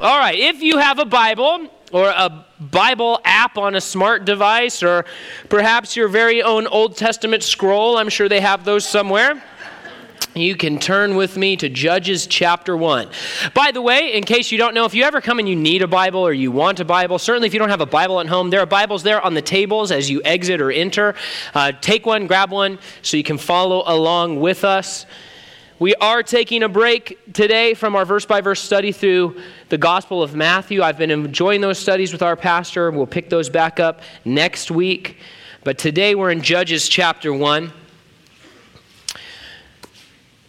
All right, if you have a Bible or a Bible app on a smart device, or perhaps your very own Old Testament scroll, I'm sure they have those somewhere. You can turn with me to Judges chapter 1. By the way, in case you don't know, if you ever come and you need a Bible or you want a Bible, certainly if you don't have a Bible at home, there are Bibles there on the tables as you exit or enter. Uh, take one, grab one, so you can follow along with us. We are taking a break today from our verse by verse study through the Gospel of Matthew. I've been enjoying those studies with our pastor. We'll pick those back up next week. But today we're in Judges chapter 1.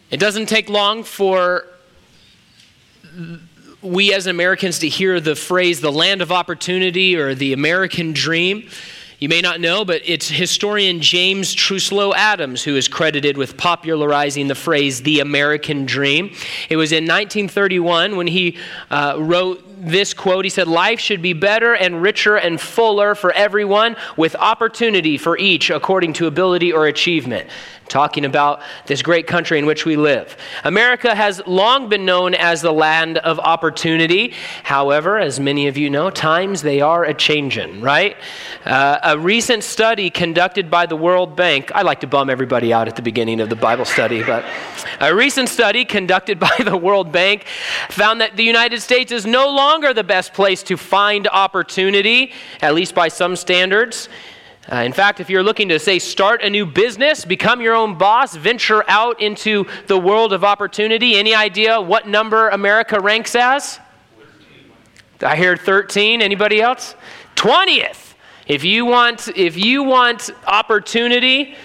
It doesn't take long for we as Americans to hear the phrase the land of opportunity or the American dream. You may not know, but it's historian James Truslow Adams who is credited with popularizing the phrase the American dream. It was in 1931 when he uh, wrote this quote. He said, Life should be better and richer and fuller for everyone, with opportunity for each according to ability or achievement talking about this great country in which we live. America has long been known as the land of opportunity. However, as many of you know, times they are a changing, right? Uh, a recent study conducted by the World Bank, I like to bum everybody out at the beginning of the Bible study, but a recent study conducted by the World Bank found that the United States is no longer the best place to find opportunity, at least by some standards. Uh, in fact, if you're looking to say start a new business, become your own boss, venture out into the world of opportunity, any idea what number America ranks as? I hear 13. Anybody else? 20th. If you want, if you want opportunity,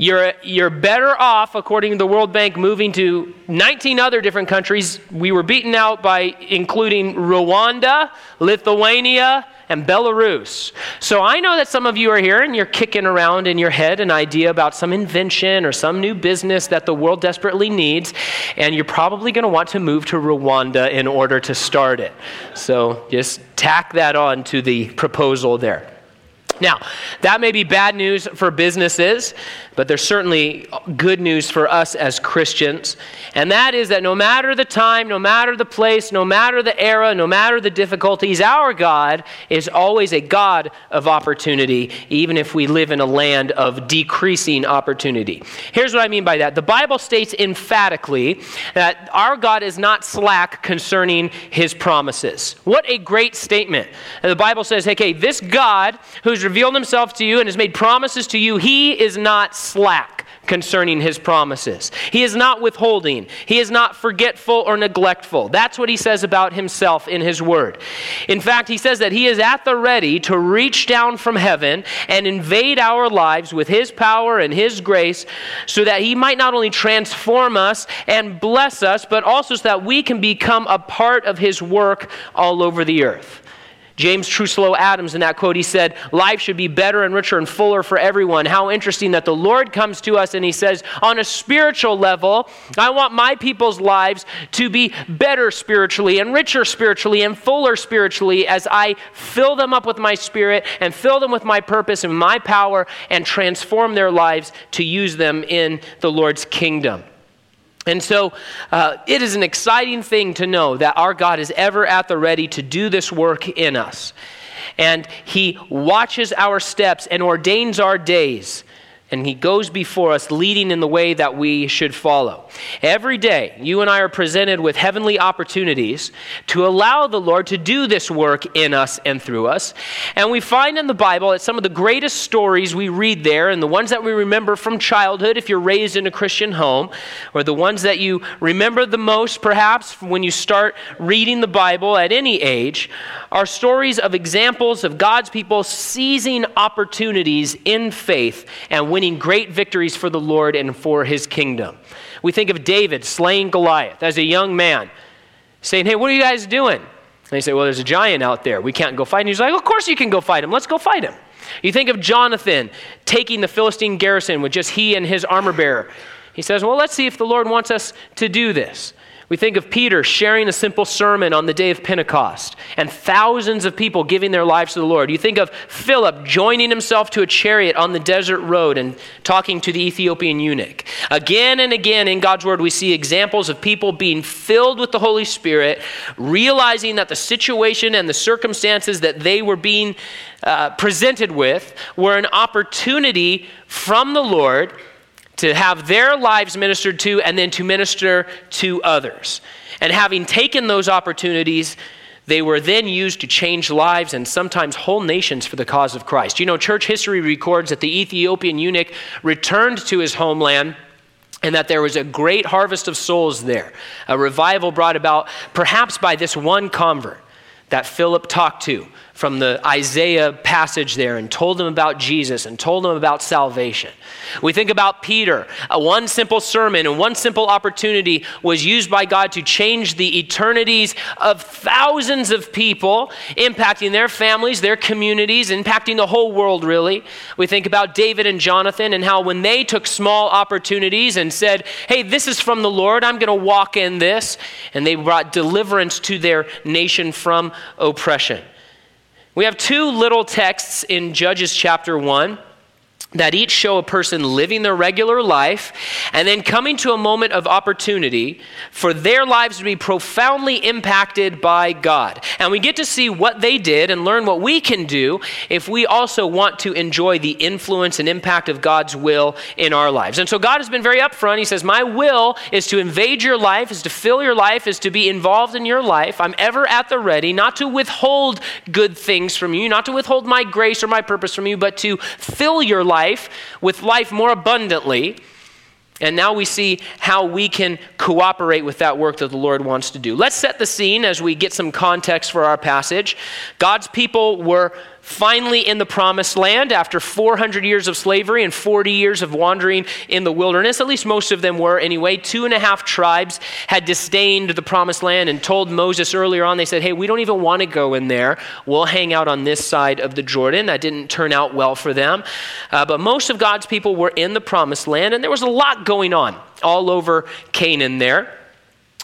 you're, you're better off, according to the World Bank, moving to 19 other different countries. We were beaten out by including Rwanda, Lithuania, and Belarus. So I know that some of you are here and you're kicking around in your head an idea about some invention or some new business that the world desperately needs, and you're probably going to want to move to Rwanda in order to start it. So just tack that on to the proposal there. Now, that may be bad news for businesses, but there's certainly good news for us as Christians. And that is that no matter the time, no matter the place, no matter the era, no matter the difficulties, our God is always a God of opportunity, even if we live in a land of decreasing opportunity. Here's what I mean by that the Bible states emphatically that our God is not slack concerning his promises. What a great statement. The Bible says, hey, okay, this God who's revealed himself to you and has made promises to you, he is not slack concerning his promises. He is not withholding. He is not forgetful or neglectful. That's what he says about himself in his word. In fact, he says that he is at the ready to reach down from heaven and invade our lives with his power and his grace so that he might not only transform us and bless us, but also so that we can become a part of his work all over the earth. James Truslow Adams, in that quote, he said, Life should be better and richer and fuller for everyone. How interesting that the Lord comes to us and he says, On a spiritual level, I want my people's lives to be better spiritually and richer spiritually and fuller spiritually as I fill them up with my spirit and fill them with my purpose and my power and transform their lives to use them in the Lord's kingdom. And so uh, it is an exciting thing to know that our God is ever at the ready to do this work in us. And He watches our steps and ordains our days and he goes before us, leading in the way that we should follow. Every day, you and I are presented with heavenly opportunities to allow the Lord to do this work in us and through us. And we find in the Bible that some of the greatest stories we read there, and the ones that we remember from childhood, if you're raised in a Christian home, or the ones that you remember the most, perhaps, when you start reading the Bible at any age, are stories of examples of God's people seizing opportunities in faith and winning great victories for the Lord and for his kingdom. We think of David slaying Goliath as a young man, saying, Hey, what are you guys doing? And they say, Well, there's a giant out there. We can't go fight him. He's like, Of course you can go fight him. Let's go fight him. You think of Jonathan taking the Philistine garrison with just he and his armor bearer. He says, Well, let's see if the Lord wants us to do this. We think of Peter sharing a simple sermon on the day of Pentecost and thousands of people giving their lives to the Lord. You think of Philip joining himself to a chariot on the desert road and talking to the Ethiopian eunuch. Again and again in God's Word, we see examples of people being filled with the Holy Spirit, realizing that the situation and the circumstances that they were being uh, presented with were an opportunity from the Lord to have their lives ministered to and then to minister to others. And having taken those opportunities, they were then used to change lives and sometimes whole nations for the cause of Christ. You know, church history records that the Ethiopian eunuch returned to his homeland and that there was a great harvest of souls there. A revival brought about perhaps by this one convert that Philip talked to from the Isaiah passage there and told them about Jesus and told them about salvation. We think about Peter. A one simple sermon and one simple opportunity was used by God to change the eternities of thousands of people, impacting their families, their communities, impacting the whole world, really. We think about David and Jonathan and how when they took small opportunities and said, Hey, this is from the Lord, I'm going to walk in this, and they brought deliverance to their nation from oppression. We have two little texts in Judges chapter 1 that each show a person living their regular life and then coming to a moment of opportunity for their lives to be profoundly impacted by God. And we get to see what they did and learn what we can do if we also want to enjoy the influence and impact of God's will in our lives. And so God has been very upfront. He says, My will is to invade your life, is to fill your life, is to be involved in your life. I'm ever at the ready, not to withhold good things from you, not to withhold my grace or my purpose from you, but to fill your life life with life more abundantly. And now we see how we can cooperate with that work that the Lord wants to do. Let's set the scene as we get some context for our passage. God's people were finally in the promised land after 400 years of slavery and 40 years of wandering in the wilderness. At least most of them were anyway. Two and a half tribes had disdained the promised land and told Moses earlier on, they said, Hey, we don't even want to go in there. We'll hang out on this side of the Jordan. That didn't turn out well for them. Uh, but most of God's people were in the promised land, and there was a lot going on all over Canaan there.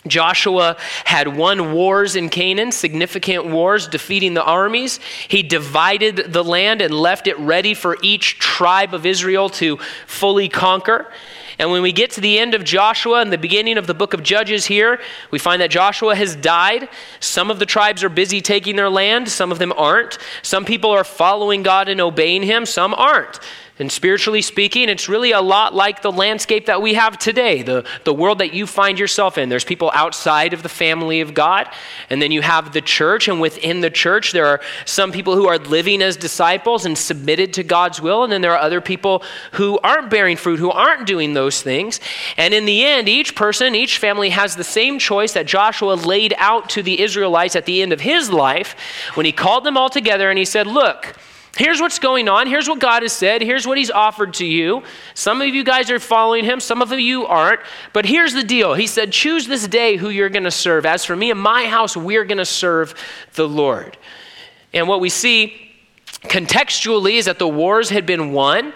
Joshua had won wars in Canaan, significant wars, defeating the armies. He divided the land and left it ready for each tribe of Israel to fully conquer. And when we get to the end of Joshua and the beginning of the book of Judges here, we find that Joshua has died. Some of the tribes are busy taking their land, some of them aren't. Some people are following God and obeying Him, some aren't. And spiritually speaking, it's really a lot like the landscape that we have today, the, the world that you find yourself in. There's people outside of the family of God, and then you have the church, and within the church, there are some people who are living as disciples and submitted to God's will, and then there are other people who aren't bearing fruit, who aren't doing those things. And in the end, each person, each family has the same choice that Joshua laid out to the Israelites at the end of his life when he called them all together and he said, Look, Here's what's going on. Here's what God has said. Here's what He's offered to you. Some of you guys are following Him, some of you aren't. But here's the deal He said, Choose this day who you're going to serve. As for me and my house, we're going to serve the Lord. And what we see contextually is that the wars had been won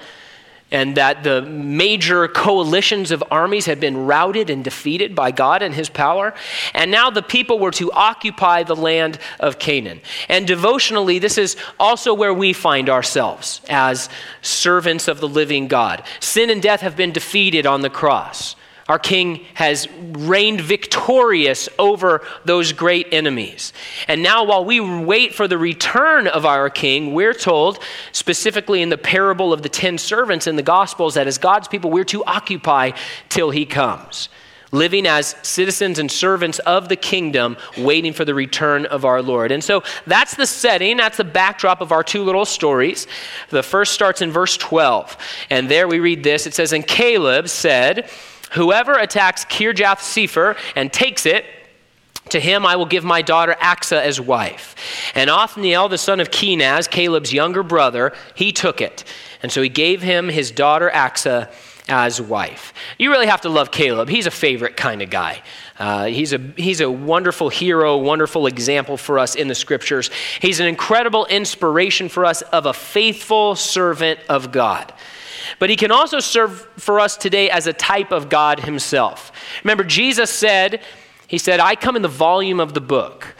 and that the major coalitions of armies had been routed and defeated by God and his power. And now the people were to occupy the land of Canaan. And devotionally, this is also where we find ourselves as servants of the living God. Sin and death have been defeated on the cross. Our king has reigned victorious over those great enemies. And now, while we wait for the return of our king, we're told, specifically in the parable of the ten servants in the Gospels, that as God's people, we're to occupy till he comes living as citizens and servants of the kingdom, waiting for the return of our Lord. And so that's the setting, that's the backdrop of our two little stories. The first starts in verse 12. And there we read this it says, And Caleb said, Whoever attacks Kirjath Sepher and takes it, to him I will give my daughter Achsah as wife. And Othniel, the son of Kenaz, Caleb's younger brother, he took it. And so he gave him his daughter Achsah as wife. You really have to love Caleb. He's a favorite kind of guy. Uh, he's, a, he's a wonderful hero, wonderful example for us in the scriptures. He's an incredible inspiration for us of a faithful servant of God but he can also serve for us today as a type of God himself. Remember, Jesus said He said, I come in the volume of the book.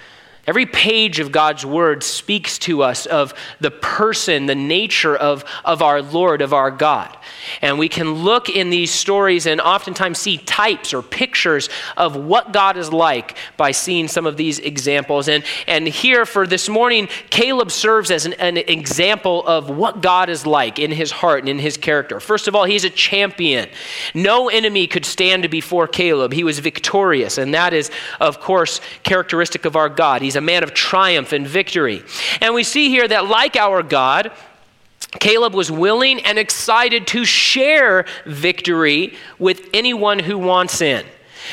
Every page of God's word speaks to us of the person, the nature of, of our Lord, of our God. And we can look in these stories and oftentimes see types or pictures of what God is like by seeing some of these examples. And, and here for this morning, Caleb serves as an, an example of what God is like in his heart and in his character. First of all, he's a champion. No enemy could stand before Caleb. He was victorious, and that is, of course, characteristic of our God. He's man of triumph and victory. And we see here that, like our God, Caleb was willing and excited to share victory with anyone who wants in.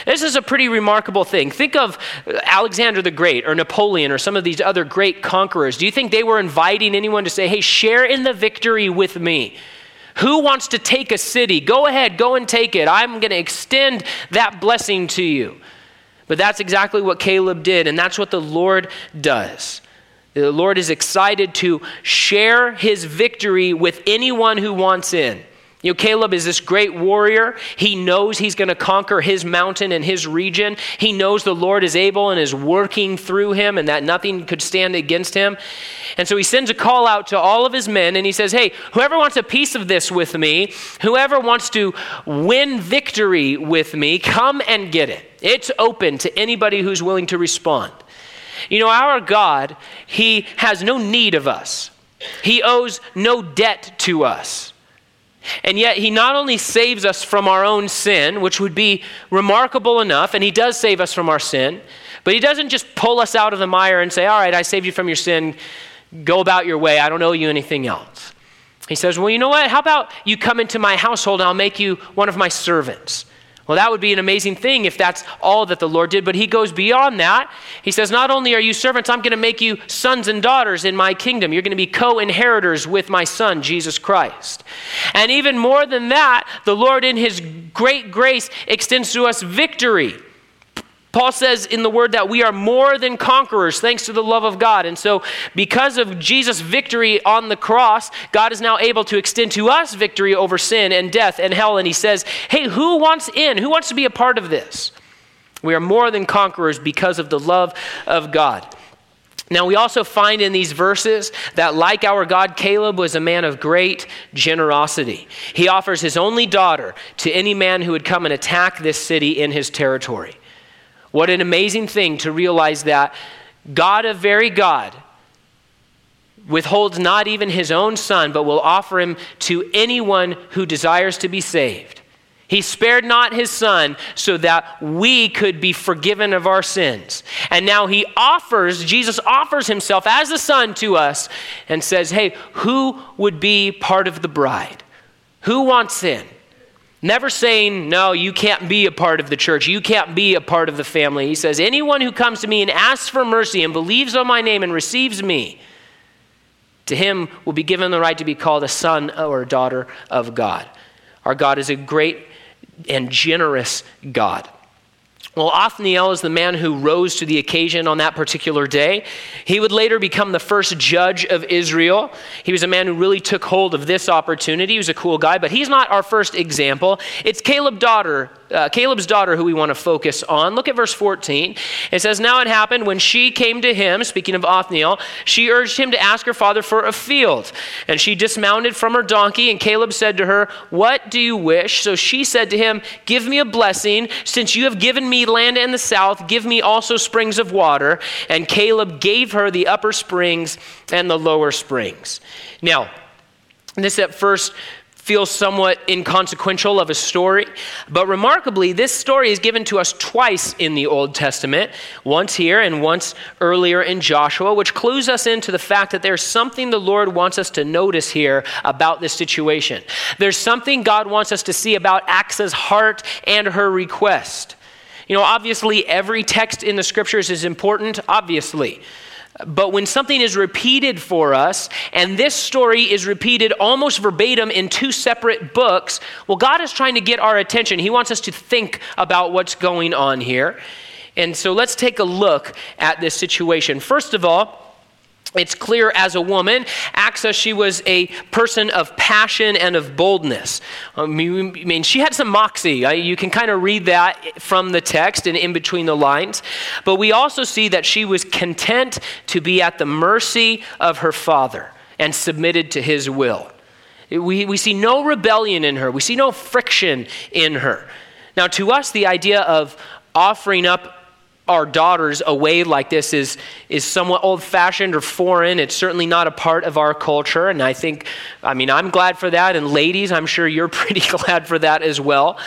This is a pretty remarkable thing. Think of Alexander the Great or Napoleon or some of these other great conquerors. Do you think they were inviting anyone to say, hey, share in the victory with me? Who wants to take a city? Go ahead, go and take it. I'm going to extend that blessing to you. But that's exactly what Caleb did, and that's what the Lord does. The Lord is excited to share his victory with anyone who wants in. You know, Caleb is this great warrior. He knows he's going to conquer his mountain and his region. He knows the Lord is able and is working through him and that nothing could stand against him. And so he sends a call out to all of his men and he says, Hey, whoever wants a piece of this with me, whoever wants to win victory with me, come and get it. It's open to anybody who's willing to respond. You know, our God, He has no need of us, He owes no debt to us. And yet, He not only saves us from our own sin, which would be remarkable enough, and He does save us from our sin, but He doesn't just pull us out of the mire and say, All right, I saved you from your sin, go about your way, I don't owe you anything else. He says, Well, you know what? How about you come into my household and I'll make you one of my servants? Well, that would be an amazing thing if that's all that the Lord did. But he goes beyond that. He says, Not only are you servants, I'm going to make you sons and daughters in my kingdom. You're going to be co inheritors with my son, Jesus Christ. And even more than that, the Lord, in his great grace, extends to us victory. Paul says in the word that we are more than conquerors thanks to the love of God. And so, because of Jesus' victory on the cross, God is now able to extend to us victory over sin and death and hell. And he says, Hey, who wants in? Who wants to be a part of this? We are more than conquerors because of the love of God. Now, we also find in these verses that, like our God, Caleb was a man of great generosity. He offers his only daughter to any man who would come and attack this city in his territory. What an amazing thing to realize that God, a very God, withholds not even his own son, but will offer him to anyone who desires to be saved. He spared not his son so that we could be forgiven of our sins. And now he offers, Jesus offers himself as a son to us and says, Hey, who would be part of the bride? Who wants in? Never saying, no, you can't be a part of the church. You can't be a part of the family. He says, anyone who comes to me and asks for mercy and believes on my name and receives me, to him will be given the right to be called a son or a daughter of God. Our God is a great and generous God. Well, Othniel is the man who rose to the occasion on that particular day. He would later become the first judge of Israel. He was a man who really took hold of this opportunity. He was a cool guy, but he's not our first example. It's Caleb's daughter, uh, Caleb's daughter who we want to focus on. Look at verse 14. It says, Now it happened when she came to him, speaking of Othniel, she urged him to ask her father for a field. And she dismounted from her donkey, and Caleb said to her, What do you wish? So she said to him, Give me a blessing, since you have given me land in the south, give me also springs of water. And Caleb gave her the upper springs and the lower springs. Now, this at first feels somewhat inconsequential of a story. But remarkably, this story is given to us twice in the Old Testament, once here and once earlier in Joshua, which clues us into the fact that there's something the Lord wants us to notice here about this situation. There's something God wants us to see about Achsah's heart and her request. You know, obviously, every text in the scriptures is important, obviously. But when something is repeated for us, and this story is repeated almost verbatim in two separate books, well, God is trying to get our attention. He wants us to think about what's going on here. And so let's take a look at this situation. First of all, it's clear as a woman, Achsah, she was a person of passion and of boldness. Um, I mean, she had some moxie. You can kind of read that from the text and in between the lines. But we also see that she was content to be at the mercy of her father and submitted to his will. We, we see no rebellion in her, we see no friction in her. Now, to us, the idea of offering up our daughters away like this is, is somewhat old fashioned or foreign. It's certainly not a part of our culture. And I think, I mean, I'm glad for that. And ladies, I'm sure you're pretty glad for that as well.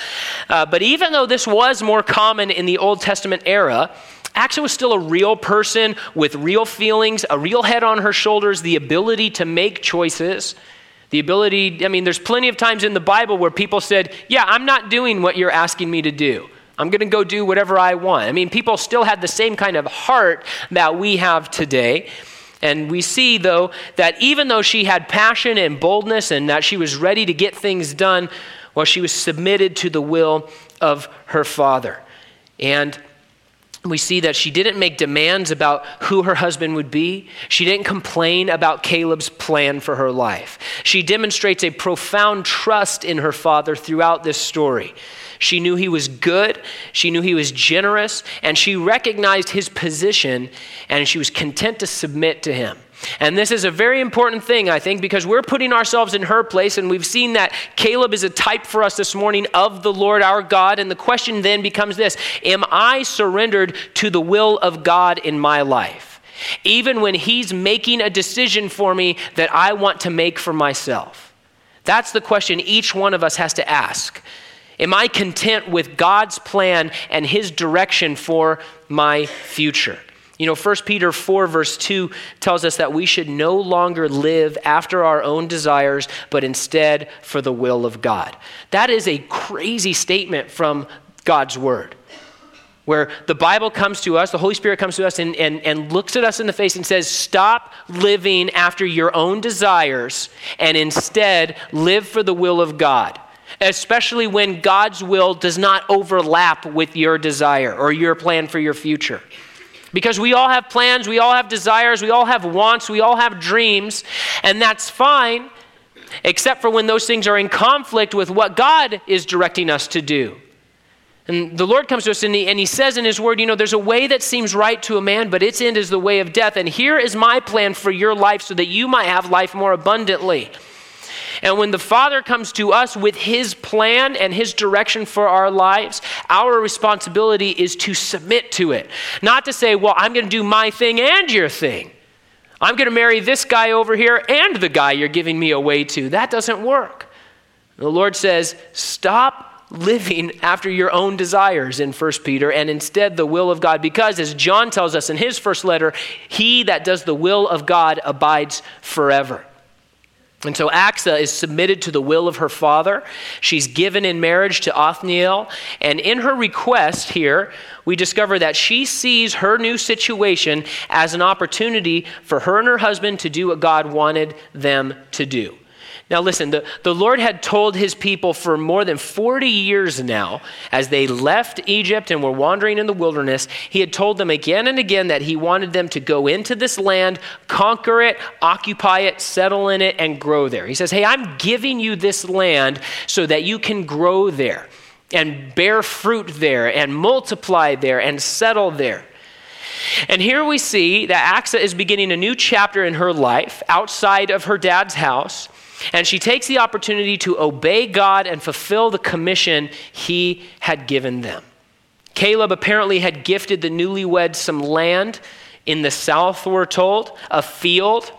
Uh, but even though this was more common in the Old Testament era, Achsah was still a real person with real feelings, a real head on her shoulders, the ability to make choices. The ability, I mean, there's plenty of times in the Bible where people said, Yeah, I'm not doing what you're asking me to do. I'm going to go do whatever I want. I mean, people still had the same kind of heart that we have today. And we see, though, that even though she had passion and boldness and that she was ready to get things done, well, she was submitted to the will of her father. And we see that she didn't make demands about who her husband would be. She didn't complain about Caleb's plan for her life. She demonstrates a profound trust in her father throughout this story. She knew he was good, she knew he was generous, and she recognized his position, and she was content to submit to him. And this is a very important thing, I think, because we're putting ourselves in her place, and we've seen that Caleb is a type for us this morning of the Lord our God. And the question then becomes this Am I surrendered to the will of God in my life? Even when He's making a decision for me that I want to make for myself? That's the question each one of us has to ask. Am I content with God's plan and His direction for my future? You know, 1 Peter 4, verse 2 tells us that we should no longer live after our own desires, but instead for the will of God. That is a crazy statement from God's Word where the Bible comes to us, the Holy Spirit comes to us and, and, and looks at us in the face and says, Stop living after your own desires and instead live for the will of God especially when God's will does not overlap with your desire or your plan for your future. Because we all have plans, we all have desires, we all have wants, we all have dreams, and that's fine, except for when those things are in conflict with what God is directing us to do. And the Lord comes to us and he, and he says in His Word, you know, there's a way that seems right to a man, but its end is the way of death. And here is my plan for your life so that you might have life more abundantly. And when the Father comes to us with His plan and His direction for our lives, our responsibility is to submit to it. Not to say, well, I'm going to do my thing and your thing. I'm going to marry this guy over here and the guy you're giving me away to. That doesn't work. The Lord says, stop living after your own desires in 1 Peter and instead the will of God. Because, as John tells us in his first letter, he that does the will of God abides forever. And so Achsah is submitted to the will of her father. She's given in marriage to Othniel. And in her request here, we discover that she sees her new situation as an opportunity for her and her husband to do what God wanted them to do. Now, listen, the, the Lord had told his people for more than 40 years now, as they left Egypt and were wandering in the wilderness, he had told them again and again that he wanted them to go into this land, conquer it, occupy it, settle in it, and grow there. He says, Hey, I'm giving you this land so that you can grow there and bear fruit there and multiply there and settle there. And here we see that Achsah is beginning a new chapter in her life outside of her dad's house. And she takes the opportunity to obey God and fulfill the commission he had given them. Caleb apparently had gifted the newlyweds some land in the south, we're told, a field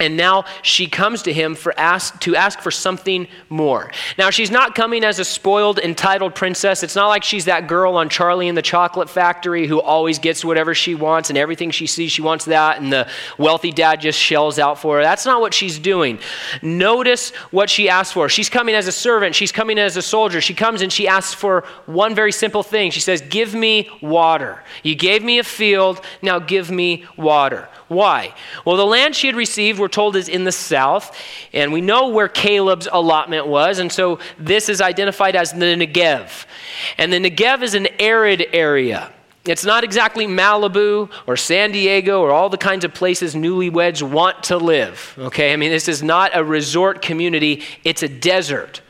and now she comes to him for ask, to ask for something more. Now, she's not coming as a spoiled, entitled princess. It's not like she's that girl on Charlie and the Chocolate Factory who always gets whatever she wants and everything she sees, she wants that, and the wealthy dad just shells out for her. That's not what she's doing. Notice what she asks for. She's coming as a servant, she's coming as a soldier. She comes and she asks for one very simple thing. She says, Give me water. You gave me a field, now give me water. Why? Well, the land she had received, we're told, is in the south, and we know where Caleb's allotment was, and so this is identified as the Negev. And the Negev is an arid area. It's not exactly Malibu or San Diego or all the kinds of places newlyweds want to live. Okay, I mean, this is not a resort community, it's a desert.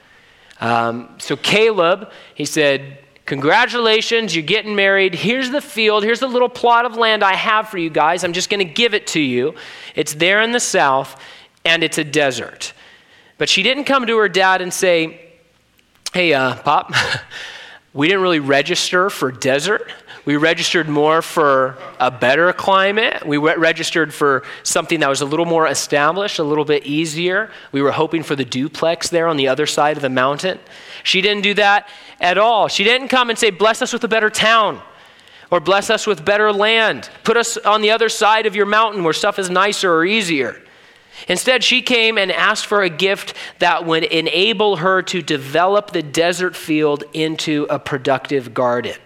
Um, so Caleb, he said, Congratulations, you're getting married. Here's the field. Here's the little plot of land I have for you guys. I'm just going to give it to you. It's there in the south, and it's a desert. But she didn't come to her dad and say, Hey, uh, Pop, we didn't really register for desert. We registered more for a better climate. We re- registered for something that was a little more established, a little bit easier. We were hoping for the duplex there on the other side of the mountain. She didn't do that at all. She didn't come and say, Bless us with a better town or bless us with better land. Put us on the other side of your mountain where stuff is nicer or easier. Instead, she came and asked for a gift that would enable her to develop the desert field into a productive garden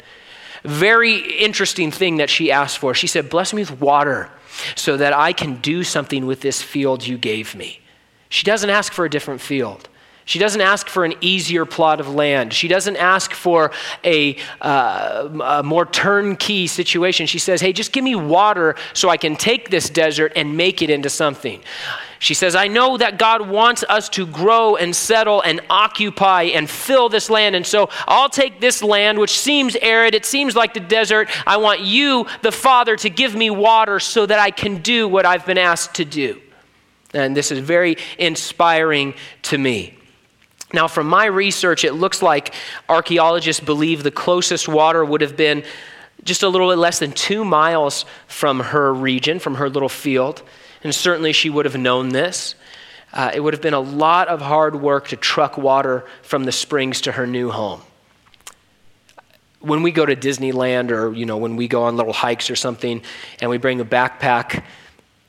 very interesting thing that she asked for. She said, Bless me with water so that I can do something with this field you gave me. She doesn't ask for a different field. She doesn't ask for an easier plot of land. She doesn't ask for a, uh, a, more turnkey situation. She says, Hey, just give me water so I can take this desert and make it into something. She says, I know that God wants us to grow and settle and occupy and fill this land. And so I'll take this land, which seems arid, it seems like the desert. I want you, the Father, to give me water so that I can do what I've been asked to do. And this is very inspiring to me. Now, from my research, it looks like archaeologists believe the closest water would have been just a little bit less than two miles from her region, from her little field and certainly she would have known this. Uh, it would have been a lot of hard work to truck water from the springs to her new home. When we go to Disneyland or, you know, when we go on little hikes or something and we bring a backpack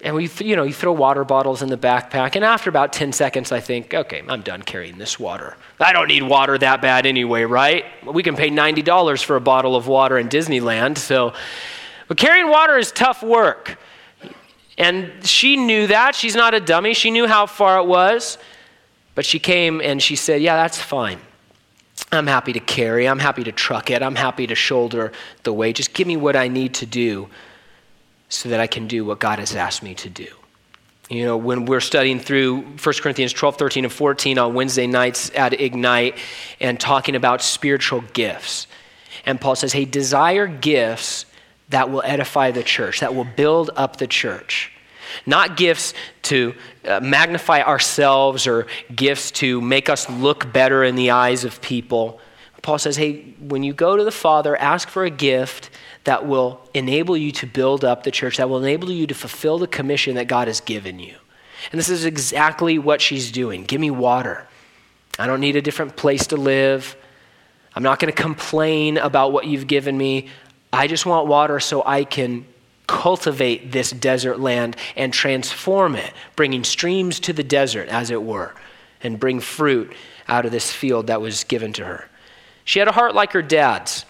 and we, you know, you throw water bottles in the backpack and after about 10 seconds I think, okay, I'm done carrying this water. I don't need water that bad anyway, right? We can pay $90 for a bottle of water in Disneyland, so but carrying water is tough work. And she knew that. She's not a dummy. She knew how far it was. But she came and she said, Yeah, that's fine. I'm happy to carry. I'm happy to truck it. I'm happy to shoulder the weight. Just give me what I need to do so that I can do what God has asked me to do. You know, when we're studying through 1 Corinthians 12, 13, and 14 on Wednesday nights at Ignite and talking about spiritual gifts, and Paul says, Hey, desire gifts that will edify the church, that will build up the church. Not gifts to uh, magnify ourselves or gifts to make us look better in the eyes of people. Paul says, hey, when you go to the Father, ask for a gift that will enable you to build up the church, that will enable you to fulfill the commission that God has given you. And this is exactly what she's doing. Give me water. I don't need a different place to live. I'm not going to complain about what you've given me. I just want water so I can cultivate this desert land and transform it, bringing streams to the desert, as it were, and bring fruit out of this field that was given to her. She had a heart like her dad's.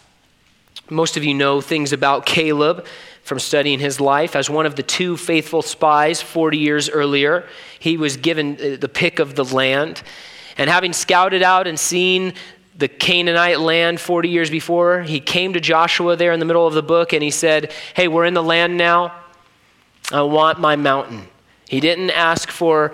Most of you know things about Caleb from studying his life. As one of the two faithful spies 40 years earlier, he was given uh, the pick of the land. And having scouted out and seen the Canaanite land 40 years before. He came to Joshua there in the middle of the book and he said, Hey, we're in the land now. I want my mountain. He didn't ask for,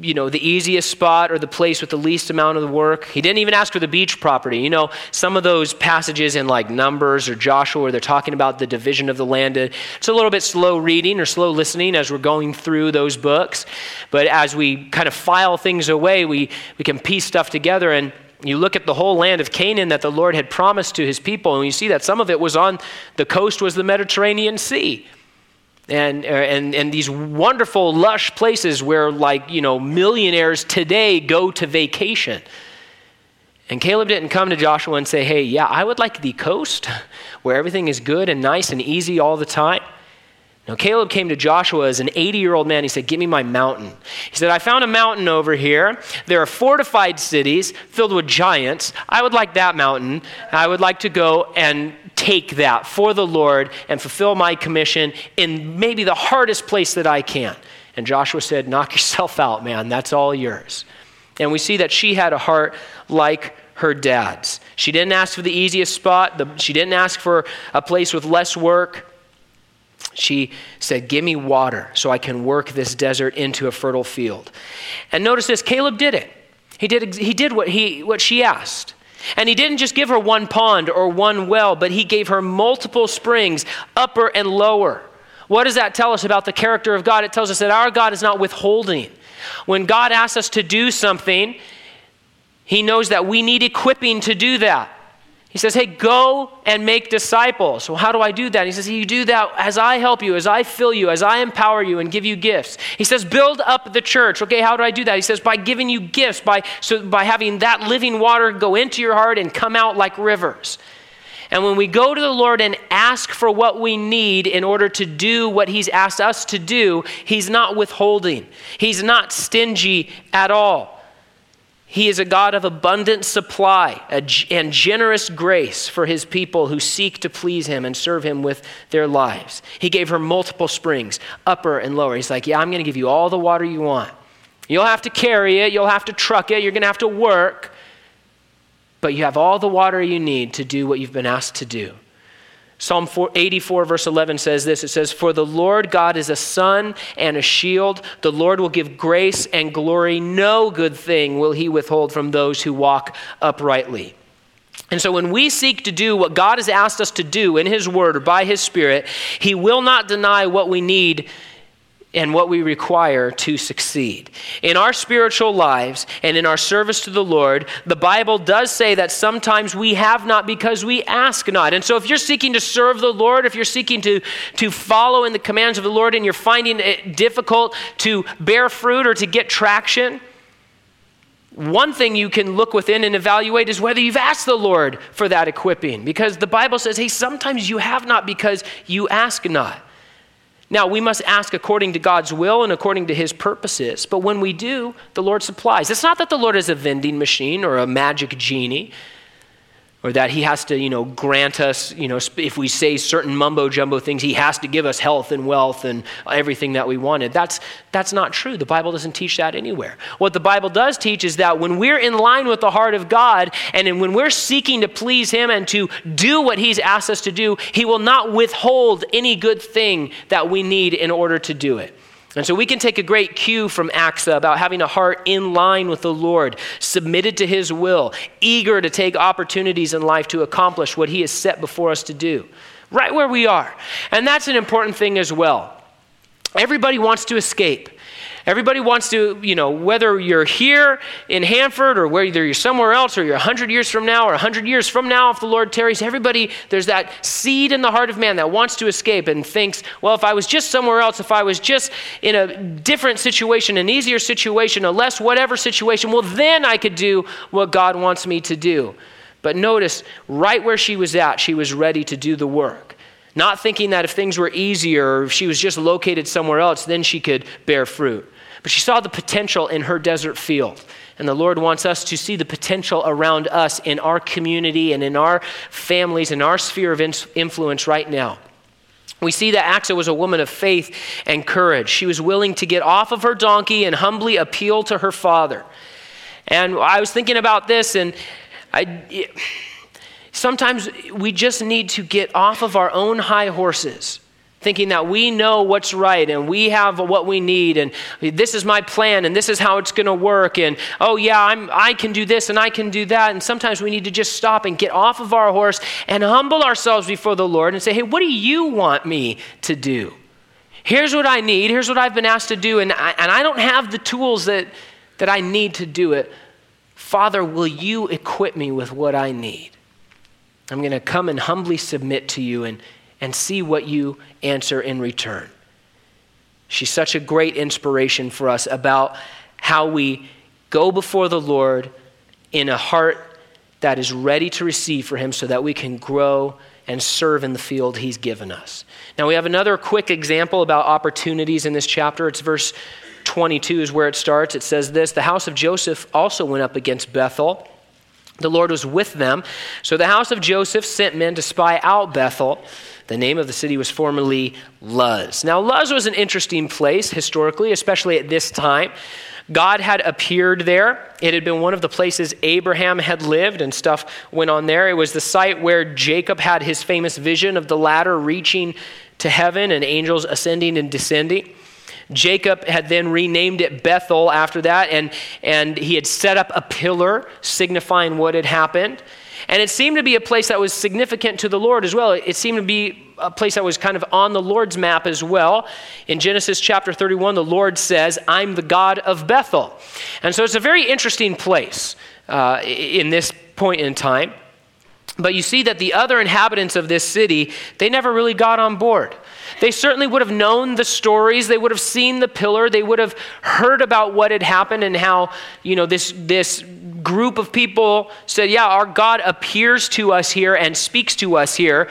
you know, the easiest spot or the place with the least amount of the work. He didn't even ask for the beach property. You know, some of those passages in like Numbers or Joshua where they're talking about the division of the land, it's a little bit slow reading or slow listening as we're going through those books. But as we kind of file things away, we, we can piece stuff together and you look at the whole land of Canaan that the Lord had promised to his people, and you see that some of it was on the coast was the Mediterranean Sea. And, uh, and, and these wonderful, lush places where, like, you know, millionaires today go to vacation. And Caleb didn't come to Joshua and say, hey, yeah, I would like the coast where everything is good and nice and easy all the time. Now, Caleb came to Joshua as an 80 year old man. He said, Give me my mountain. He said, I found a mountain over here. There are fortified cities filled with giants. I would like that mountain. I would like to go and take that for the Lord and fulfill my commission in maybe the hardest place that I can. And Joshua said, Knock yourself out, man. That's all yours. And we see that she had a heart like her dad's. She didn't ask for the easiest spot, she didn't ask for a place with less work. She said, Give me water so I can work this desert into a fertile field. And notice this Caleb did it. He did, he did what, he, what she asked. And he didn't just give her one pond or one well, but he gave her multiple springs, upper and lower. What does that tell us about the character of God? It tells us that our God is not withholding. When God asks us to do something, he knows that we need equipping to do that. He says, Hey, go and make disciples. Well, how do I do that? He says, You do that as I help you, as I fill you, as I empower you and give you gifts. He says, Build up the church. Okay, how do I do that? He says, By giving you gifts, by, so, by having that living water go into your heart and come out like rivers. And when we go to the Lord and ask for what we need in order to do what He's asked us to do, He's not withholding, He's not stingy at all. He is a God of abundant supply and generous grace for his people who seek to please him and serve him with their lives. He gave her multiple springs, upper and lower. He's like, Yeah, I'm going to give you all the water you want. You'll have to carry it, you'll have to truck it, you're going to have to work, but you have all the water you need to do what you've been asked to do. Psalm 84, verse 11 says this It says, For the Lord God is a sun and a shield. The Lord will give grace and glory. No good thing will he withhold from those who walk uprightly. And so, when we seek to do what God has asked us to do in His Word or by His Spirit, He will not deny what we need and what we require to succeed. In our spiritual lives and in our service to the Lord, the Bible does say that sometimes we have not because we ask not. And so if you're seeking to serve the Lord, if you're seeking to, to follow in the commands of the Lord and you're finding it difficult to bear fruit or to get traction, one thing you can look within and evaluate is whether you've asked the Lord for that equipping. Because the Bible says, hey, sometimes you have not because you ask not. Now, we must ask according to God's will and according to his purposes. But when we do, the Lord supplies. It's not that the Lord is a vending machine or a magic genie or that he has to, you know, grant us, you know, if we say certain mumbo jumbo things, he has to give us health and wealth and everything that we wanted. That's, that's not true. The Bible doesn't teach that anywhere. What the Bible does teach is that when we're in line with the heart of God and when we're seeking to please him and to do what he's asked us to do, he will not withhold any good thing that we need in order to do it. And so we can take a great cue from Achsah about having a heart in line with the Lord, submitted to his will, eager to take opportunities in life to accomplish what he has set before us to do, right where we are. And that's an important thing as well. Everybody wants to escape. Everybody wants to, you know, whether you're here in Hanford or whether you're somewhere else or you're 100 years from now or 100 years from now, if the Lord tarries, everybody, there's that seed in the heart of man that wants to escape and thinks, well, if I was just somewhere else, if I was just in a different situation, an easier situation, a less whatever situation, well, then I could do what God wants me to do. But notice, right where she was at, she was ready to do the work. Not thinking that if things were easier if she was just located somewhere else, then she could bear fruit. But she saw the potential in her desert field. And the Lord wants us to see the potential around us in our community and in our families, in our sphere of influence right now. We see that Achsah was a woman of faith and courage. She was willing to get off of her donkey and humbly appeal to her father. And I was thinking about this, and I, sometimes we just need to get off of our own high horses thinking that we know what's right and we have what we need and this is my plan and this is how it's going to work and oh yeah I'm, i can do this and i can do that. And sometimes we need to just stop and get off of our horse and humble ourselves before the lord and say hey what do you want me to do? Here's what i need. Here's what i've been asked to do and I, and I don't have the tools that, that i need to do it. Father will you equip me with what i need i'm going to come and humbly submit to you and and see what you answer in return. She's such a great inspiration for us about how we go before the Lord in a heart that is ready to receive for Him so that we can grow and serve in the field He's given us. Now, we have another quick example about opportunities in this chapter. It's verse 22 is where it starts. It says this The house of Joseph also went up against Bethel. The Lord was with them. So the house of Joseph sent men to spy out Bethel. The name of the city was formerly Luz. Now, Luz was an interesting place historically, especially at this time. God had appeared there. It had been one of the places Abraham had lived, and stuff went on there. It was the site where Jacob had his famous vision of the ladder reaching to heaven and angels ascending and descending. Jacob had then renamed it Bethel after that, and, and he had set up a pillar signifying what had happened. And it seemed to be a place that was significant to the Lord as well. It seemed to be a place that was kind of on the Lord's map as well. In Genesis chapter 31, the Lord says, I'm the God of Bethel. And so it's a very interesting place uh, in this point in time. But you see that the other inhabitants of this city, they never really got on board. They certainly would have known the stories. They would have seen the pillar. They would have heard about what had happened and how, you know, this, this group of people said, Yeah, our God appears to us here and speaks to us here.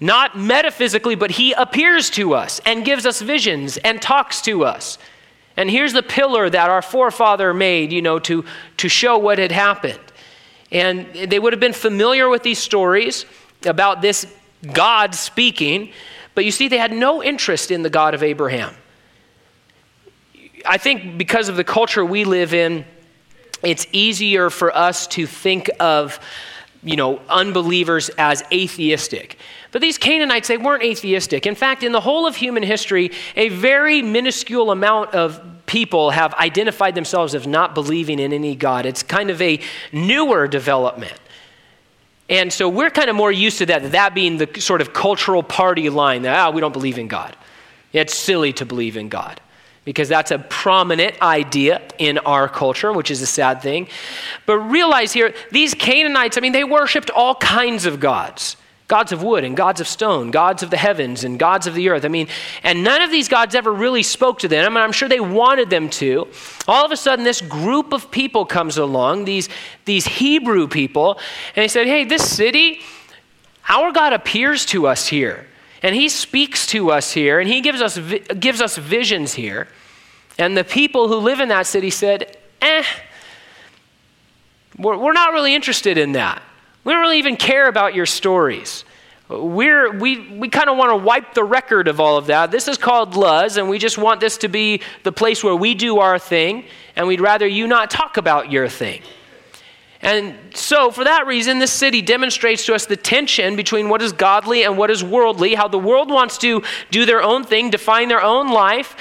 Not metaphysically, but he appears to us and gives us visions and talks to us. And here's the pillar that our forefather made, you know, to, to show what had happened. And they would have been familiar with these stories about this God speaking, but you see, they had no interest in the God of Abraham. I think because of the culture we live in, it's easier for us to think of, you know, unbelievers as atheistic. But these Canaanites, they weren't atheistic. In fact, in the whole of human history, a very minuscule amount of people have identified themselves as not believing in any God. It's kind of a newer development. And so we're kind of more used to that, that being the sort of cultural party line that, ah, we don't believe in God. It's silly to believe in God because that's a prominent idea in our culture, which is a sad thing. But realize here, these Canaanites, I mean, they worshiped all kinds of gods gods of wood and gods of stone, gods of the heavens and gods of the earth. I mean, and none of these gods ever really spoke to them. I mean, I'm sure they wanted them to. All of a sudden, this group of people comes along, these, these Hebrew people, and they said, Hey, this city, our God appears to us here. And he speaks to us here, and he gives us, gives us visions here. And the people who live in that city said, Eh, we're, we're not really interested in that. We don't really even care about your stories. We're, we we kind of want to wipe the record of all of that. This is called Luz, and we just want this to be the place where we do our thing, and we'd rather you not talk about your thing. And so, for that reason, this city demonstrates to us the tension between what is godly and what is worldly, how the world wants to do their own thing, define their own life,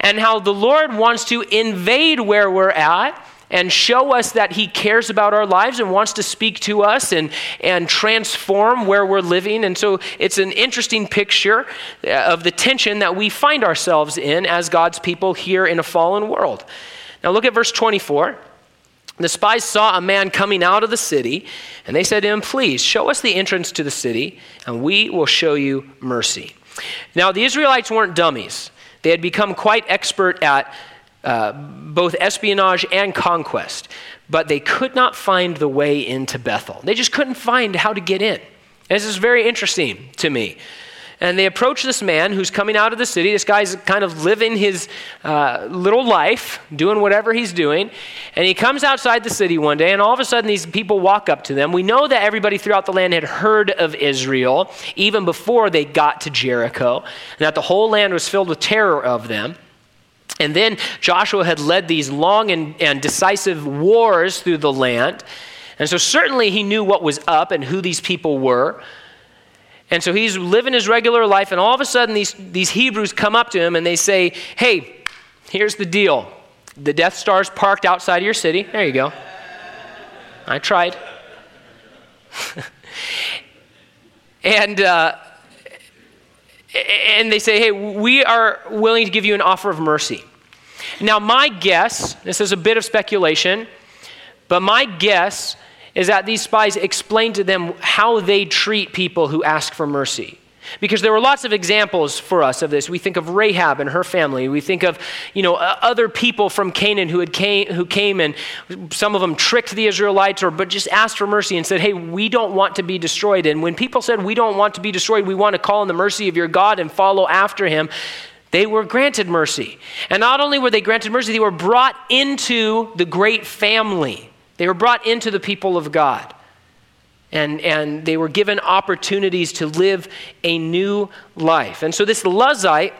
and how the Lord wants to invade where we're at and show us that He cares about our lives and wants to speak to us and, and transform where we're living. And so it's an interesting picture uh, of the tension that we find ourselves in as God's people here in a fallen world. Now look at verse 24. The spies saw a man coming out of the city, and they said to him, Please show us the entrance to the city, and we will show you mercy. Now, the Israelites weren't dummies. They had become quite expert at uh, both espionage and conquest, but they could not find the way into Bethel. They just couldn't find how to get in. And this is very interesting to me. And they approach this man who's coming out of the city. This guy's kind of living his uh, little life, doing whatever he's doing. And he comes outside the city one day, and all of a sudden, these people walk up to them. We know that everybody throughout the land had heard of Israel even before they got to Jericho, and that the whole land was filled with terror of them. And then Joshua had led these long and, and decisive wars through the land. And so certainly he knew what was up and who these people were. And so he's living his regular life, and all of a sudden these, these Hebrews come up to him and they say, Hey, here's the deal. The Death Star's parked outside of your city. There you go. I tried. and uh, and they say, Hey, we are willing to give you an offer of mercy. Now, my guess, this is a bit of speculation, but my guess is that these spies explained to them how they treat people who ask for mercy. Because there were lots of examples for us of this. We think of Rahab and her family. We think of, you know, other people from Canaan who had came, who came and some of them tricked the Israelites or but just asked for mercy and said, "Hey, we don't want to be destroyed." And when people said, "We don't want to be destroyed. We want to call on the mercy of your God and follow after him," they were granted mercy. And not only were they granted mercy, they were brought into the great family. They were brought into the people of God. And, and they were given opportunities to live a new life. And so, this Luzite,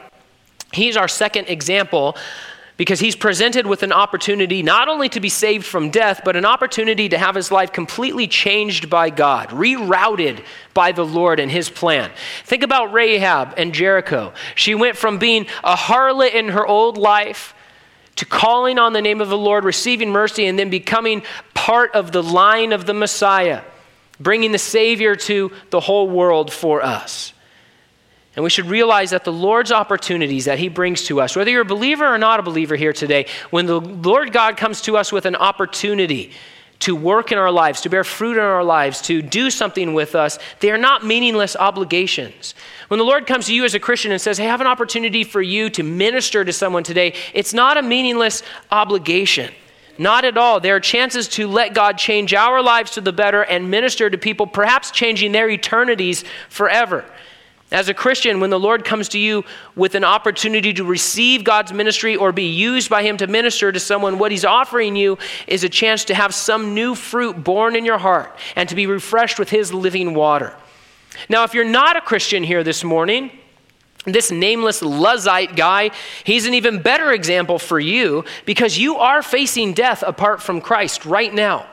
he's our second example because he's presented with an opportunity not only to be saved from death, but an opportunity to have his life completely changed by God, rerouted by the Lord and his plan. Think about Rahab and Jericho. She went from being a harlot in her old life to calling on the name of the Lord, receiving mercy, and then becoming part of the line of the Messiah, bringing the Savior to the whole world for us. And we should realize that the Lord's opportunities that He brings to us, whether you're a believer or not a believer here today, when the Lord God comes to us with an opportunity to work in our lives, to bear fruit in our lives, to do something with us, they are not meaningless obligations. When the Lord comes to you as a Christian and says, Hey, I have an opportunity for you to minister to someone today, it's not a meaningless obligation. Not at all. There are chances to let God change our lives to the better and minister to people, perhaps changing their eternities forever. As a Christian, when the Lord comes to you with an opportunity to receive God's ministry or be used by Him to minister to someone, what He's offering you is a chance to have some new fruit born in your heart and to be refreshed with His living water. Now, if you're not a Christian here this morning, this nameless Luzite guy, he's an even better example for you because you are facing death apart from Christ right now.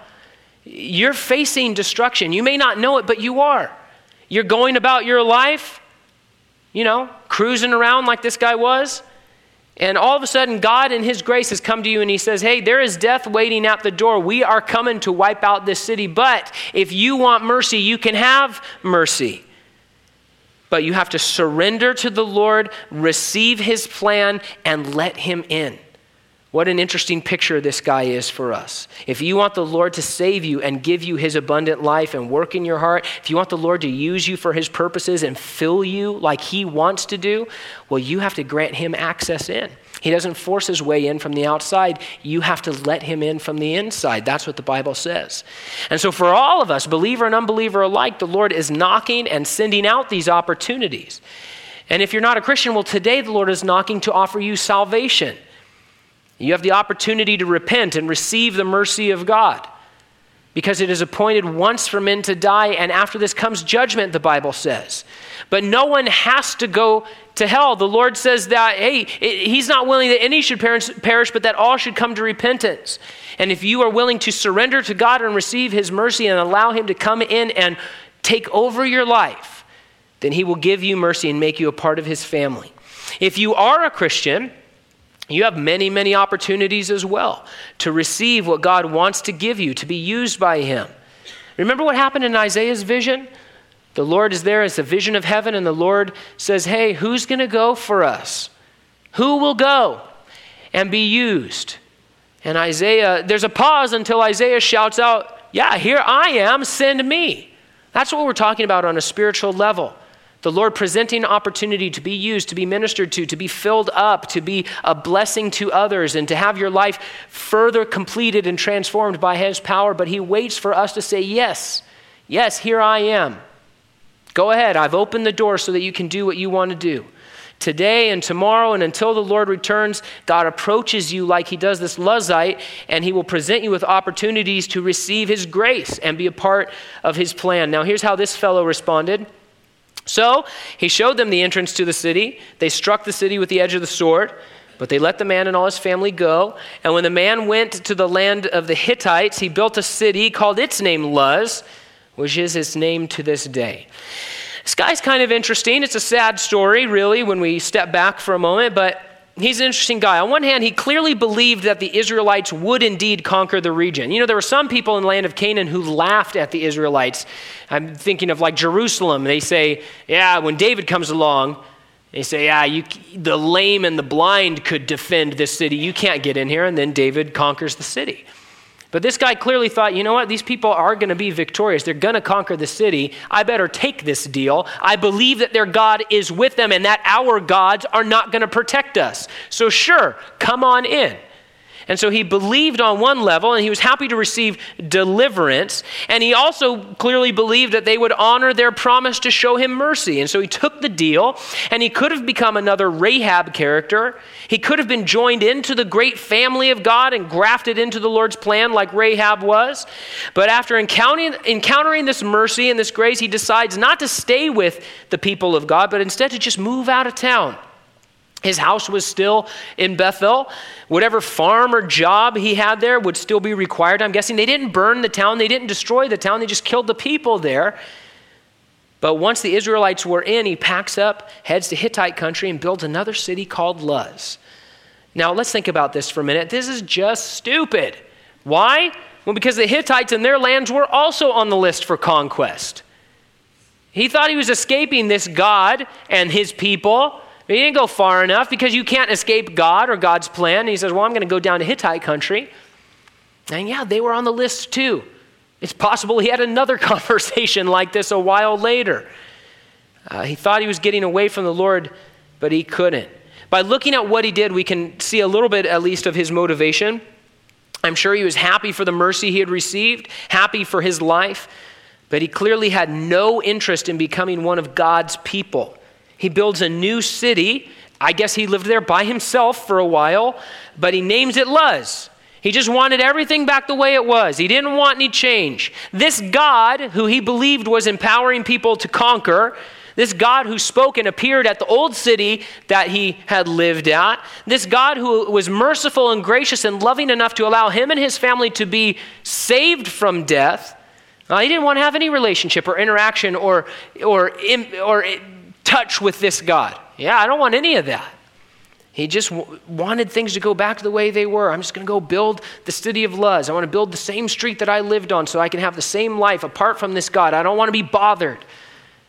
You're facing destruction. You may not know it, but you are. You're going about your life you know, cruising around like this guy was. And all of a sudden, God in His grace has come to you and He says, Hey, there is death waiting at the door. We are coming to wipe out this city. But if you want mercy, you can have mercy. But you have to surrender to the Lord, receive His plan, and let Him in. What an interesting picture this guy is for us. If you want the Lord to save you and give you his abundant life and work in your heart, if you want the Lord to use you for his purposes and fill you like he wants to do, well, you have to grant him access in. He doesn't force his way in from the outside. You have to let him in from the inside. That's what the Bible says. And so, for all of us, believer and unbeliever alike, the Lord is knocking and sending out these opportunities. And if you're not a Christian, well, today the Lord is knocking to offer you salvation. You have the opportunity to repent and receive the mercy of God because it is appointed once for men to die, and after this comes judgment, the Bible says. But no one has to go to hell. The Lord says that, hey, He's not willing that any should perish, but that all should come to repentance. And if you are willing to surrender to God and receive His mercy and allow Him to come in and take over your life, then He will give you mercy and make you a part of His family. If you are a Christian, you have many, many opportunities as well to receive what God wants to give you, to be used by Him. Remember what happened in Isaiah's vision? The Lord is there as a vision of heaven, and the Lord says, Hey, who's going to go for us? Who will go and be used? And Isaiah, there's a pause until Isaiah shouts out, Yeah, here I am, send me. That's what we're talking about on a spiritual level. The Lord presenting opportunity to be used, to be ministered to, to be filled up, to be a blessing to others, and to have your life further completed and transformed by His power. But He waits for us to say, Yes, yes, here I am. Go ahead, I've opened the door so that you can do what you want to do. Today and tomorrow, and until the Lord returns, God approaches you like He does this Luzite, and He will present you with opportunities to receive His grace and be a part of His plan. Now, here's how this fellow responded. So he showed them the entrance to the city. They struck the city with the edge of the sword, but they let the man and all his family go. And when the man went to the land of the Hittites, he built a city, called its name Luz, which is its name to this day. This guy's kind of interesting. It's a sad story, really, when we step back for a moment, but he's an interesting guy. On one hand, he clearly believed that the Israelites would indeed conquer the region. You know, there were some people in the land of Canaan who laughed at the Israelites. I'm thinking of like Jerusalem. They say, yeah, when David comes along, they say, yeah, you, the lame and the blind could defend this city. You can't get in here. And then David conquers the city. But this guy clearly thought, you know what? These people are going to be victorious. They're going to conquer the city. I better take this deal. I believe that their God is with them and that our gods are not going to protect us. So, sure, come on in. And so he believed on one level and he was happy to receive deliverance. And he also clearly believed that they would honor their promise to show him mercy. And so he took the deal and he could have become another Rahab character. He could have been joined into the great family of God and grafted into the Lord's plan like Rahab was. But after encountering, encountering this mercy and this grace, he decides not to stay with the people of God, but instead to just move out of town His house was still in Bethel. Whatever farm or job he had there would still be required. I'm guessing they didn't burn the town, they didn't destroy the town, they just killed the people there. But once the Israelites were in, he packs up, heads to Hittite country, and builds another city called Luz. Now, let's think about this for a minute. This is just stupid. Why? Well, because the Hittites and their lands were also on the list for conquest. He thought he was escaping this God and his people. He didn't go far enough because you can't escape God or God's plan. And he says, Well, I'm going to go down to Hittite country. And yeah, they were on the list too. It's possible he had another conversation like this a while later. Uh, he thought he was getting away from the Lord, but he couldn't. By looking at what he did, we can see a little bit at least of his motivation. I'm sure he was happy for the mercy he had received, happy for his life, but he clearly had no interest in becoming one of God's people. He builds a new city. I guess he lived there by himself for a while, but he names it Luz. He just wanted everything back the way it was. He didn't want any change. This God, who he believed was empowering people to conquer, this God who spoke and appeared at the old city that he had lived at, this God who was merciful and gracious and loving enough to allow him and his family to be saved from death, uh, he didn't want to have any relationship or interaction or, or, or touch with this God. Yeah, I don't want any of that. He just w- wanted things to go back to the way they were. I'm just going to go build the city of Luz. I want to build the same street that I lived on so I can have the same life apart from this God. I don't want to be bothered.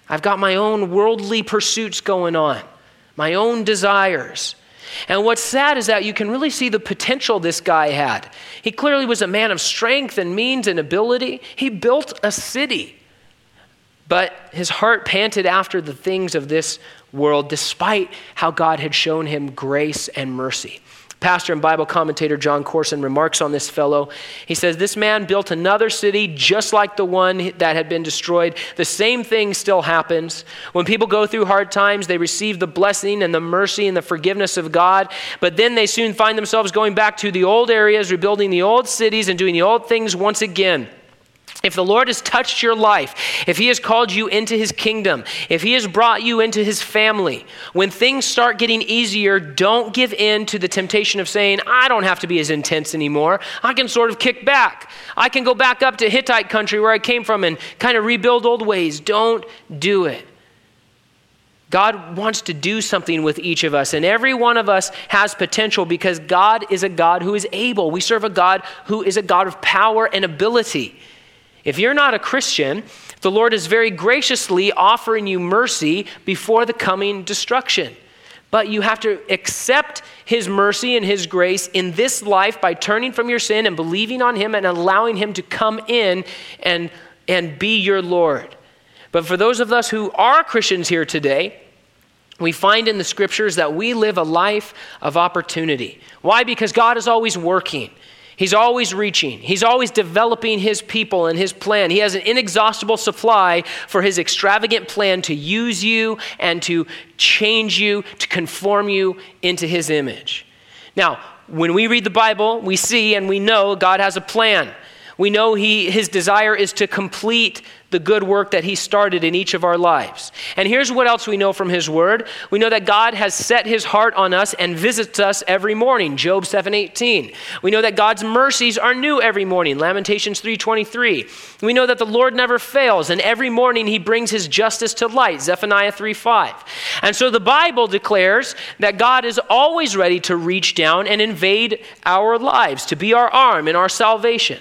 I've got my own worldly pursuits going on, my own desires. And what's sad is that you can really see the potential this guy had. He clearly was a man of strength and means and ability. He built a city. But his heart panted after the things of this world, despite how God had shown him grace and mercy. Pastor and Bible commentator Jon Courson remarks on this fellow. He says, This man built another city just like the one that had been destroyed. The same thing still happens. When people go through hard times, they receive the blessing and the mercy and the forgiveness of God, but then they soon find themselves going back to the old areas, rebuilding the old cities, and doing the old things once again. If the Lord has touched your life, if He has called you into His kingdom, if He has brought you into His family, when things start getting easier, don't give in to the temptation of saying, I don't have to be as intense anymore. I can sort of kick back. I can go back up to Hittite country where I came from and kind of rebuild old ways. Don't do it. God wants to do something with each of us, and every one of us has potential because God is a God who is able. We serve a God who is a God of power and ability. If you're not a Christian, the Lord is very graciously offering you mercy before the coming destruction. But you have to accept His mercy and His grace in this life by turning from your sin and believing on Him and allowing Him to come in and, and be your Lord. But for those of us who are Christians here today, we find in the scriptures that we live a life of opportunity. Why? Because God is always working. He's always reaching. He's always developing his people and his plan. He has an inexhaustible supply for his extravagant plan to use you and to change you, to conform you into his image. Now, when we read the Bible, we see and we know God has a plan. We know he, his desire is to complete the good work that he started in each of our lives. And here's what else we know from his word. We know that God has set his heart on us and visits us every morning. Job 7:18. We know that God's mercies are new every morning. Lamentations 3:23. We know that the Lord never fails and every morning he brings his justice to light. Zephaniah 3:5. And so the Bible declares that God is always ready to reach down and invade our lives, to be our arm in our salvation.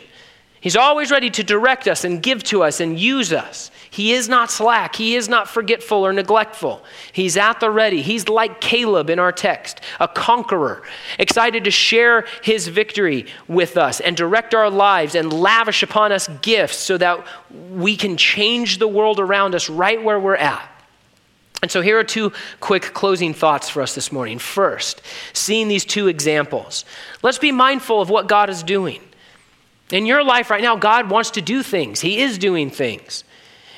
He's always ready to direct us and give to us and use us. He is not slack. He is not forgetful or neglectful. He's at the ready. He's like Caleb in our text, a conqueror, excited to share his victory with us and direct our lives and lavish upon us gifts so that we can change the world around us right where we're at. And so here are two quick closing thoughts for us this morning. First, seeing these two examples, let's be mindful of what God is doing. In your life right now, God wants to do things, He is doing things.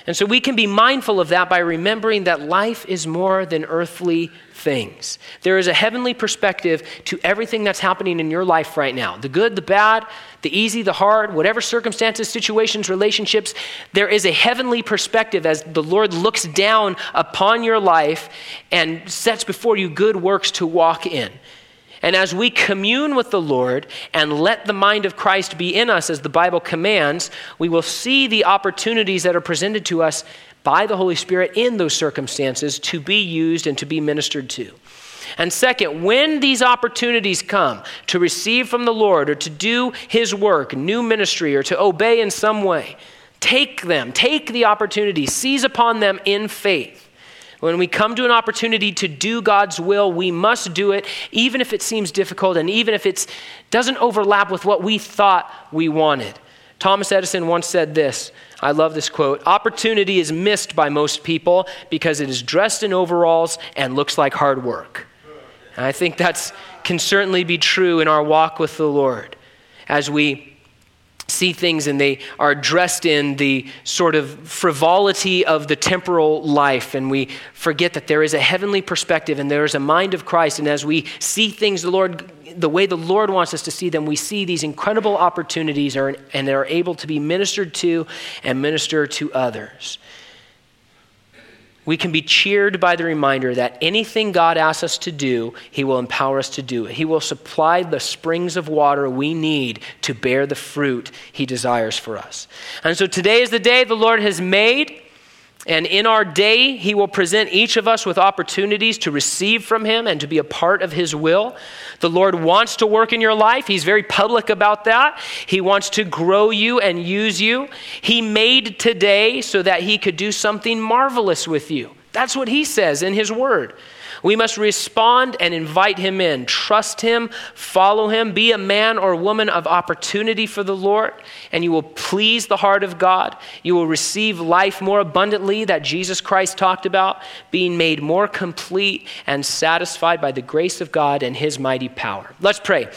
And so we can be mindful of that by remembering that life is more than earthly things. There is a heavenly perspective to everything that's happening in your life right now the good, the bad, the easy, the hard, whatever circumstances, situations, relationships. There is a heavenly perspective as the Lord looks down upon your life and sets before you good works to walk in. And as we commune with the Lord and let the mind of Christ be in us, as the Bible commands, we will see the opportunities that are presented to us by the Holy Spirit in those circumstances to be used and to be ministered to. And second, when these opportunities come to receive from the Lord or to do His work, new ministry, or to obey in some way, take them, take the opportunity, seize upon them in faith. When we come to an opportunity to do God's will, we must do it, even if it seems difficult and even if it doesn't overlap with what we thought we wanted. Thomas Edison once said this I love this quote Opportunity is missed by most people because it is dressed in overalls and looks like hard work. And I think that can certainly be true in our walk with the Lord as we see things and they are dressed in the sort of frivolity of the temporal life. And we forget that there is a heavenly perspective and there is a mind of Christ. And as we see things the Lord the way the Lord wants us to see them we see these incredible opportunities are, and they're able to be ministered to and minister to others we can be cheered by the reminder that anything God asks us to do, He will empower us to do. He will supply the springs of water we need to bear the fruit He desires for us. And so today is the day the Lord has made. And in our day, He will present each of us with opportunities to receive from Him and to be a part of His will. The Lord wants to work in your life. He's very public about that. He wants to grow you and use you. He made today so that He could do something marvelous with you. That's what He says in His Word. We must respond and invite him in. Trust him, follow him, be a man or woman of opportunity for the Lord, and you will please the heart of God. You will receive life more abundantly that Jesus Christ talked about, being made more complete and satisfied by the grace of God and his mighty power. Let's pray.